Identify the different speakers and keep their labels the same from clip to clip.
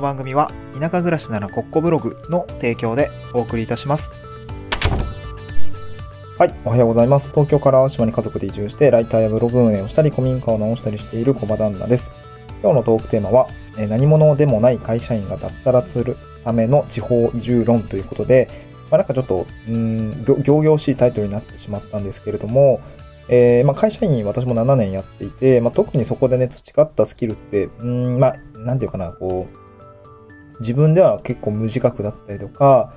Speaker 1: の番組は田舎暮らしならコッコブログの提供でお送りいたします。
Speaker 2: はい、おはようございます。東京から島に家族で移住して、ライターやブログ運営をしたり、古民家を直したりしている小場旦那です。今日のトークテーマは、え何者でもない会社員が脱サラするための地方移住論ということで、まあ、なんかちょっと、うん、ぎょ行々しいタイトルになってしまったんですけれども、えーまあ、会社員私も7年やっていて、まあ、特にそこでね、培ったスキルって、うん、まあ、なんていうかな、こう、自分では結構無自覚だったりとか、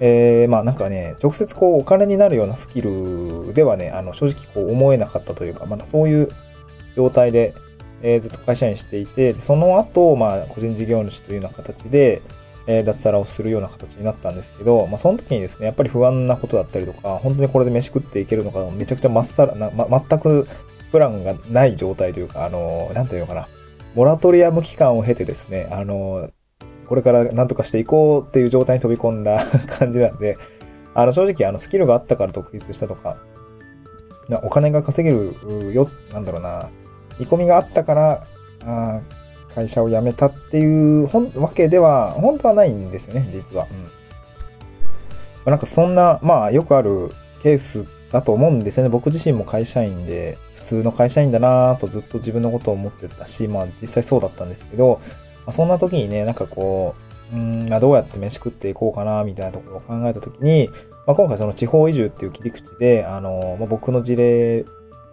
Speaker 2: えー、まあなんかね、直接こうお金になるようなスキルではね、あの正直こう思えなかったというか、まだそういう状態で、えーずっと会社員していて、その後、まあ個人事業主というような形で、えー脱サラをするような形になったんですけど、まあその時にですね、やっぱり不安なことだったりとか、本当にこれで飯食っていけるのか、めちゃくちゃまっさらな、ま、全くプランがない状態というか、あの、なんていうのかな、モラトリアム期間を経てですね、あの、これから何とかしていこうっていう状態に飛び込んだ 感じなんで、あの、正直、あの、スキルがあったから独立したとか、なお金が稼げるよ、なんだろうな、見込みがあったから、あ会社を辞めたっていうわけでは、本当はないんですよね、実は。うん。まなんかそんな、まあよくあるケースだと思うんですよね。僕自身も会社員で、普通の会社員だなぁとずっと自分のことを思ってたし、まあ実際そうだったんですけど、あ、そんな時にね、なんかこう、うん、まあどうやって飯食っていこうかな、みたいなところを考えた時に、まあ、今回その地方移住っていう切り口で、あの、まあ、僕の事例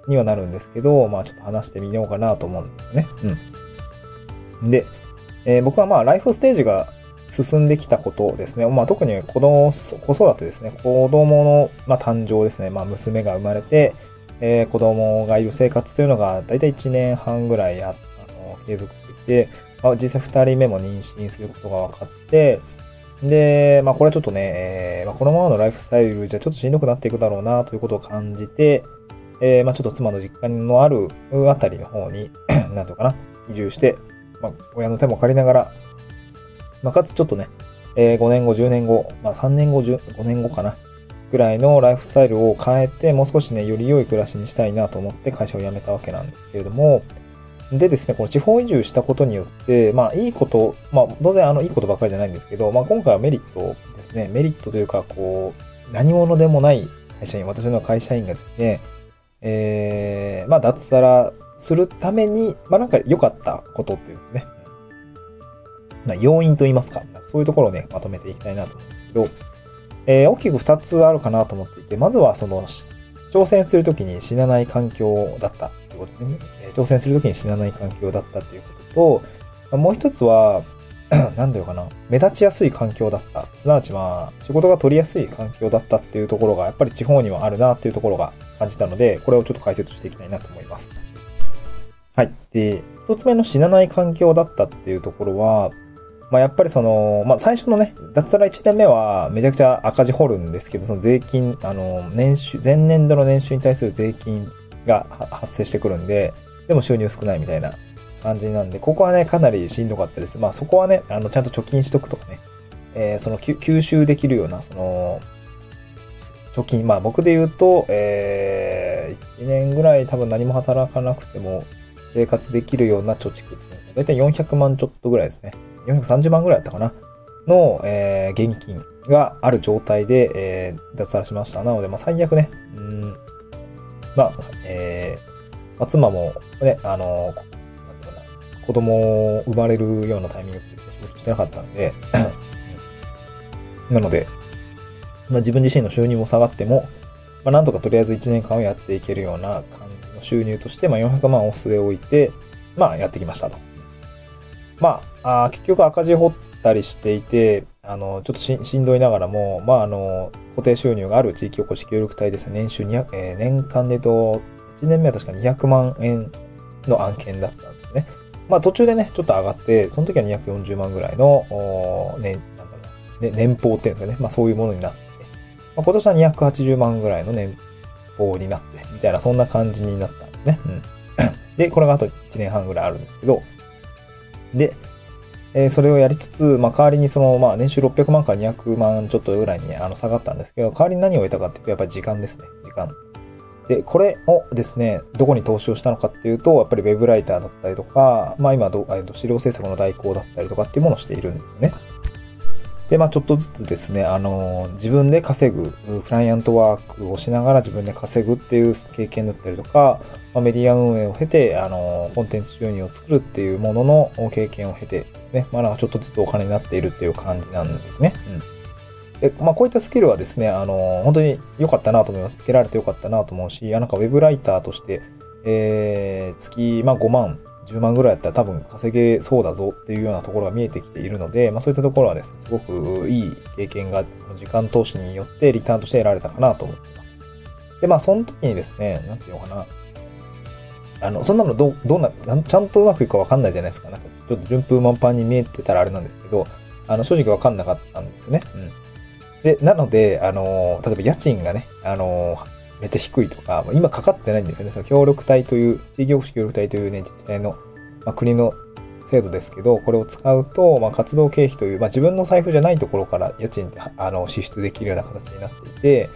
Speaker 2: にはなるんですけど、まあちょっと話してみようかなと思うんですよね。うん。で、えー僕はまあライフステージが進んできたことですね。まあ特に子供、子育てですね。子供の、まあ、誕生ですね。まあ娘が生まれて、えー子供がいる生活というのがだいたい1年半ぐらいああの継続してきて、まあ、実際2人目も妊娠することが分かって、で、まあこれはちょっとね、えーまあ、このままのライフスタイルじゃちょっとしんどくなっていくだろうなということを感じて、えーまあちょっと妻の実家のあるあたりの方に、なんていうのかな、移住して、まあ親の手も借りながら、まあかつちょっとね、えー5年後、10年後、まあ3年後、5年後かな、ぐらいのライフスタイルを変えて、もう少しね、より良い暮らしにしたいなと思って会社を辞めたわけなんですけれども、でですね、この地方移住したことによって、まあいいこと、まあ当然あのいいことばっかりじゃないんですけど、まあ今回はメリットですね、メリットというか、こう、何者でもない会社員、私の会社員がですね、えー、まあ脱サラするために、まあなんか良かったことっていうんですね。な要因と言いますか、そういうところをね、まとめていきたいなと思うんですけど、えー大きく二つあるかなと思っていて、まずはその、挑戦するときに死なない環境だった。いうことでね、挑戦するときに死なない環境だったということと、もう一つは、なんだろうかな、目立ちやすい環境だった。すなわちまあ、仕事が取りやすい環境だったっていうところが、やっぱり地方にはあるなっていうところが感じたので、これをちょっと解説していきたいなと思います。はい。で、一つ目の死なない環境だったっていうところは、まあやっぱりその、まあ最初のね、脱サラ1年目はめちゃくちゃ赤字掘るんですけど、その税金、あの、年収、前年度の年収に対する税金が発生してくるんで、でも収入少ないみたいな感じなんで、ここはね、かなりしんどかったです。まあそこはね、あの、ちゃんと貯金しとくとかね、えーその吸収できるような、その、貯金、まあ僕で言うと、えー、1年ぐらい多分何も働かなくても生活できるような貯蓄って、だいたい400万ちょっとぐらいですね。430万ぐらいだったかなの、えー現金がある状態で、えー脱サラしました。なので、まあ最悪ね、うん、まあ、えーま、妻もね、あの、なんだろうな子供を生まれるようなタイミングで仕事してなかったんで、なので、まあ、自分自身の収入も下がっても、まあ、なんとかとりあえず1年間をやっていけるような感じの収入として、まあ、400万を据え置いて、まあ、やってきましたと。まあ、あ結局赤字掘ったりしていて、あの、ちょっとししんどいながらも、まあ、あの、固定収入がある地域おこし協力隊ですね、年収200、えー年間で言うと、1年目は確か200万円の案件だったんですね。まあ、途中でね、ちょっと上がって、その時は240万ぐらいの、おーね、なんだろうな、ね、年俸っていうんですかね、まあ、そういうものになって、まあ、今年は280万ぐらいの年俸になって、みたいな、そんな感じになったんですね。うん。で、これがあと1年半ぐらいあるんですけど、で、えそれをやりつつ、まあ、代わりにその、まあ、年収600万から200万ちょっとぐらいにあの下がったんですけど、代わりに何を得たかっていうと、やっぱり時間ですね。時間。で、これをですね、どこに投資をしたのかっていうと、やっぱりウェブライターだったりとか、まあ今ど、えっと、資料制作の代行だったりとかっていうものをしているんですね。で、まあちょっとずつですね、あの、自分で稼ぐ、クライアントワークをしながら自分で稼ぐっていう経験だったりとか、まあ、メディア運営を経て、あの、コンテンツ収入を作るっていうものの経験を経てですね、まあなんかちょっとずつお金になっているっていう感じなんですね。うん。で、まあこういったスキルはですね、あの、本当に良かったなと思います。つけられて良かったなと思うし、なんかウェブライターとして、えー、月、まあ5万、10万ぐらいやったら多分稼げそうだぞっていうようなところが見えてきているので、まあそういったところはですね、すごくいい経験が時間投資によってリターンとして得られたかなと思っています。で、まあその時にですね、なんていうのかな、あの、そんなのど、どんな、ちゃんとうまくいくかわかんないじゃないですか。なんかちょっと順風満帆に見えてたらあれなんですけど、あの、正直わかんなかったんですよね。うん。で、なので、あの、例えば家賃がね、あの、めっちゃ低いとか、今かかってないんですよね。その協力隊という、地域保守協力隊というね、自治体の、まあ、国の制度ですけど、これを使うと、まあ、活動経費という、まあ、自分の財布じゃないところから家賃ってあの支出できるような形になっていて、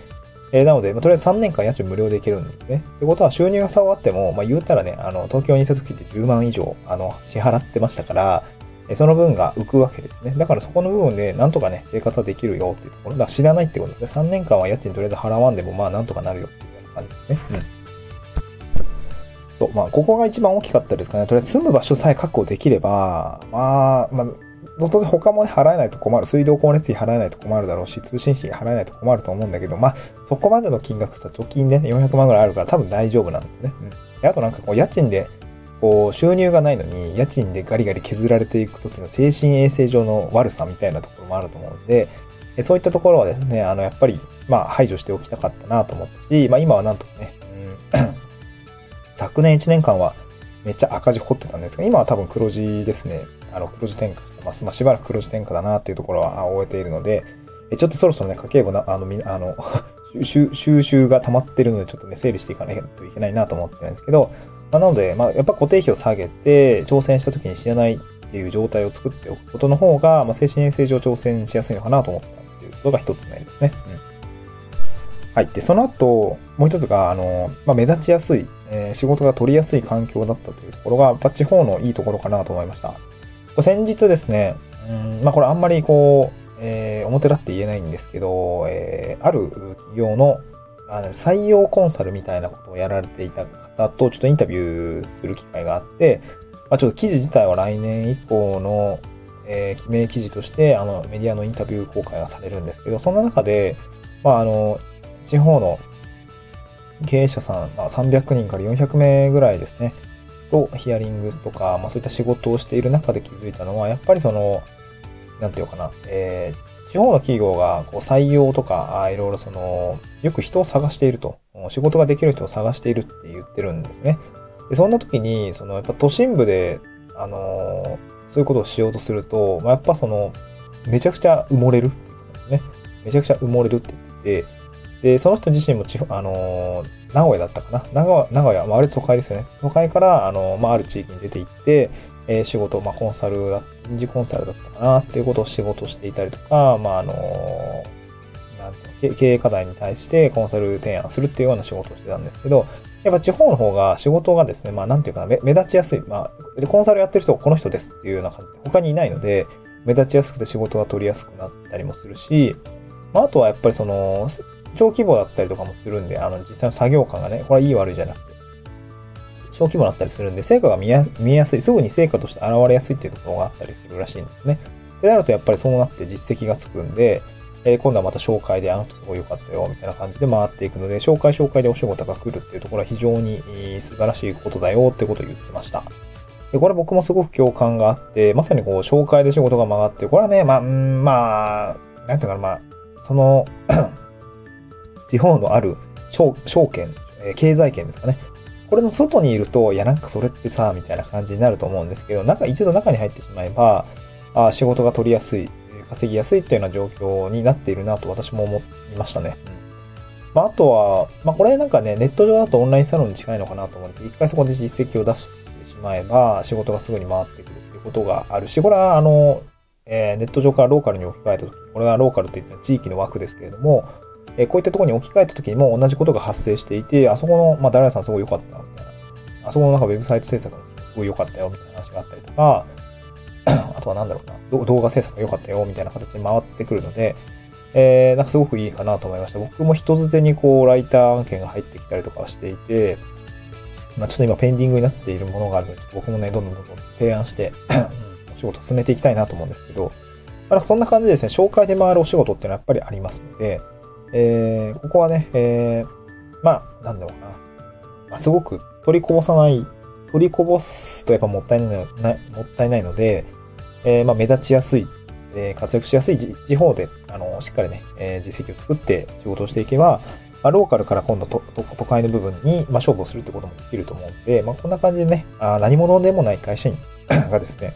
Speaker 2: えー、なので、まあ、とりあえず3年間家賃無料でいけるんですね。ってことは収入が差はあっても、まあ、言うたらね、あの、東京にいた時って10万以上、あの、支払ってましたから、えその分が浮くわけですね。だからそこの部分でなんとかね、生活はできるよっていうところ。だ知らないってことですね。3年間は家賃とりあえず払わんでもまあなんとかなるよっていうような感じですね。うん。そう、まあここが一番大きかったですかね。とりあえず住む場所さえ確保できれば、まあ、まあ、当然他もね、払えないと困る。水道光熱費払えないと困るだろうし、通信費払えないと困ると思うんだけど、まあ、そこまでの金額さ、貯金でね、400万ぐらいあるから多分大丈夫なんですね。うん。あとなんかこう、家賃で、こう、収入がないのに、家賃でガリガリ削られていく時の精神衛生上の悪さみたいなところもあると思うんで、そういったところはですね、あの、やっぱり、まあ、排除しておきたかったなと思ったし、まあ、今はなんとかね、うん、昨年1年間はめっちゃ赤字掘ってたんですが、今は多分黒字ですね。あの、黒字転嫁してます。まあ、しばらく黒字転嫁だなっていうところは終えているので、ちょっとそろそろね、家計簿な、あの、みあの、収集が溜まってるので、ちょっとね、整理していかないといけないなと思ってるんですけど、まあ、なので、まあ、やっぱ固定費を下げて、挑戦した時に死なないっていう状態を作っておくことの方が、まあ、精神衛生上挑戦しやすいのかなと思ったっていうことが一つ目ですね。うん。はい。で、その後、もう一つが、あの、まあ、目立ちやすい、えー、仕事が取りやすい環境だったというところが、やっぱ地方のいいところかなと思いました。先日ですね、うんまあ、これあんまりこう、えー、表立って言えないんですけど、えー、ある企業の採用コンサルみたいなことをやられていた方とちょっとインタビューする機会があって、まあ、ちょっと記事自体は来年以降の、えー、記名記事として、あの、メディアのインタビュー公開がされるんですけど、そんな中で、まあ、あの、地方の経営者さん、まあ、300人から400名ぐらいですね、とヒアリングとか、まあ、そういった仕事をしている中で気づいたのは、やっぱりその、なんていうかな、えー、地方の企業がこう採用とか、いろいろその、よく人を探していると。仕事ができる人を探しているって言ってるんですね。でそんな時に、その、やっぱ都心部で、あの、そういうことをしようとすると、まあ、やっぱその、めちゃくちゃ埋もれるって言ってたんですね。めちゃくちゃ埋もれるって言ってて、で、その人自身も地方、あのー、名古屋だったかな？名古屋、名古屋、まあ、あれ都会ですよね。都会から、あの、まあ、ある地域に出て行って、えー、仕事、まあ、コンサルだ、人事コンサルだったかなっていうことを仕事していたりとか、まあ、あのなん経営課題に対してコンサル提案するっていうような仕事をしてたんですけど、やっぱ地方の方が仕事がですね、まあなんていうかな、目立ちやすい。まあ、で、コンサルやってる人はこの人ですっていうような感じで、他にいないので、目立ちやすくて仕事が取りやすくなったりもするし、まああとはやっぱりその、小規模だったりとかもするんで、あの、実際の作業感がね、これはいい悪いじゃなくて、小規模だったりするんで、成果が見えやすい、すぐに成果として現れやすいっていうところがあったりするらしいんですね。でなるとやっぱりそうなって実績がつくんで、えー、今度はまた紹介であの人すごい良かったよ、みたいな感じで回っていくので、紹介紹介でお仕事が来るっていうところは非常に素晴らしいことだよってことを言ってました。で、これ僕もすごく共感があって、まさにこう、紹介で仕事が回って、これはね、まあ、んまあ、なんていうかな、まあ、その地方のある証券、え経済圏ですかね。これの外にいると、いやなんかそれってさ、みたいな感じになると思うんですけど、中、一度中に入ってしまえば、あ仕事が取りやすい、稼ぎやすいっていうような状況になっているなと私も思いましたね。うんまあ、あとは、まあ、これなんかね、ネット上だとオンラインサロンに近いのかなと思うんですけど、一回そこで実績を出してしまえば、仕事がすぐに回ってくるっていうことがあるし、これはあの、えー、ネット上からローカルに置き換えたとき、これはローカルって言って地域の枠ですけれども、えこういったところに置き換えた時にも同じことが発生していて、あそこの、まあ、誰々さんすごい良かった、みたいな。あそこのなんかウェブサイト制作の人すごい良かったよ、みたいな話があったりとか、あとはなんだろうな、動画制作が良かったよ、みたいな形に回ってくるので、えー、なんかすごくいいかなと思いました。僕も人づてにこう、ライター案件が入ってきたりとかしていて、まあちょっと今ペンディングになっているものがあるので、ちょっと僕もね、どんどんどんどん提案して、お仕事進めていきたいなと思うんですけど、まあ、そんな感じでですね、紹介で回るお仕事っていうのはやっぱりありますので、えー、ここはね、えー、まあ、なんだろうな、まあ、すごく取りこぼさない、取りこぼすとやっぱもったいない、もったいないので、えー、まあ、目立ちやすい、えー活躍しやすい地方で、あの、しっかりね、えー実績を作って仕事をしていけば、まあ、ローカルから今度と都会の部分に、まあ、勝負をするってこともできると思うので、まあ、こんな感じでね、あ何者でもない会社員がですね、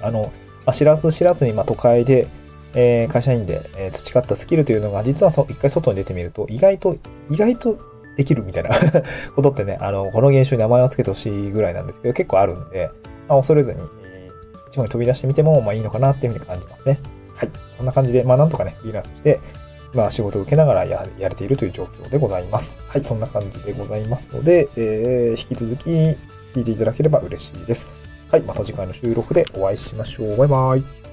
Speaker 2: あの、まあ、知らず知らずに、まあ、都会で、えー会社員で、えー培ったスキルというのが、実はそ一回外に出てみると、意外と、意外とできるみたいな ことってね、あの、この現象に名前を付けてほしいぐらいなんですけど、結構あるんで、まあ、恐れずに、えー、地方に飛び出してみても、まあいいのかなっていうふうに感じますね。はい。そんな感じで、まあなんとかね、フリーランスとして、まあ仕事を受けながらややれているという状況でございます。はい。そんな感じでございますので、えー、引き続き聞いていただければ嬉しいです。はい。また次回の収録でお会いしましょう。バイバイ。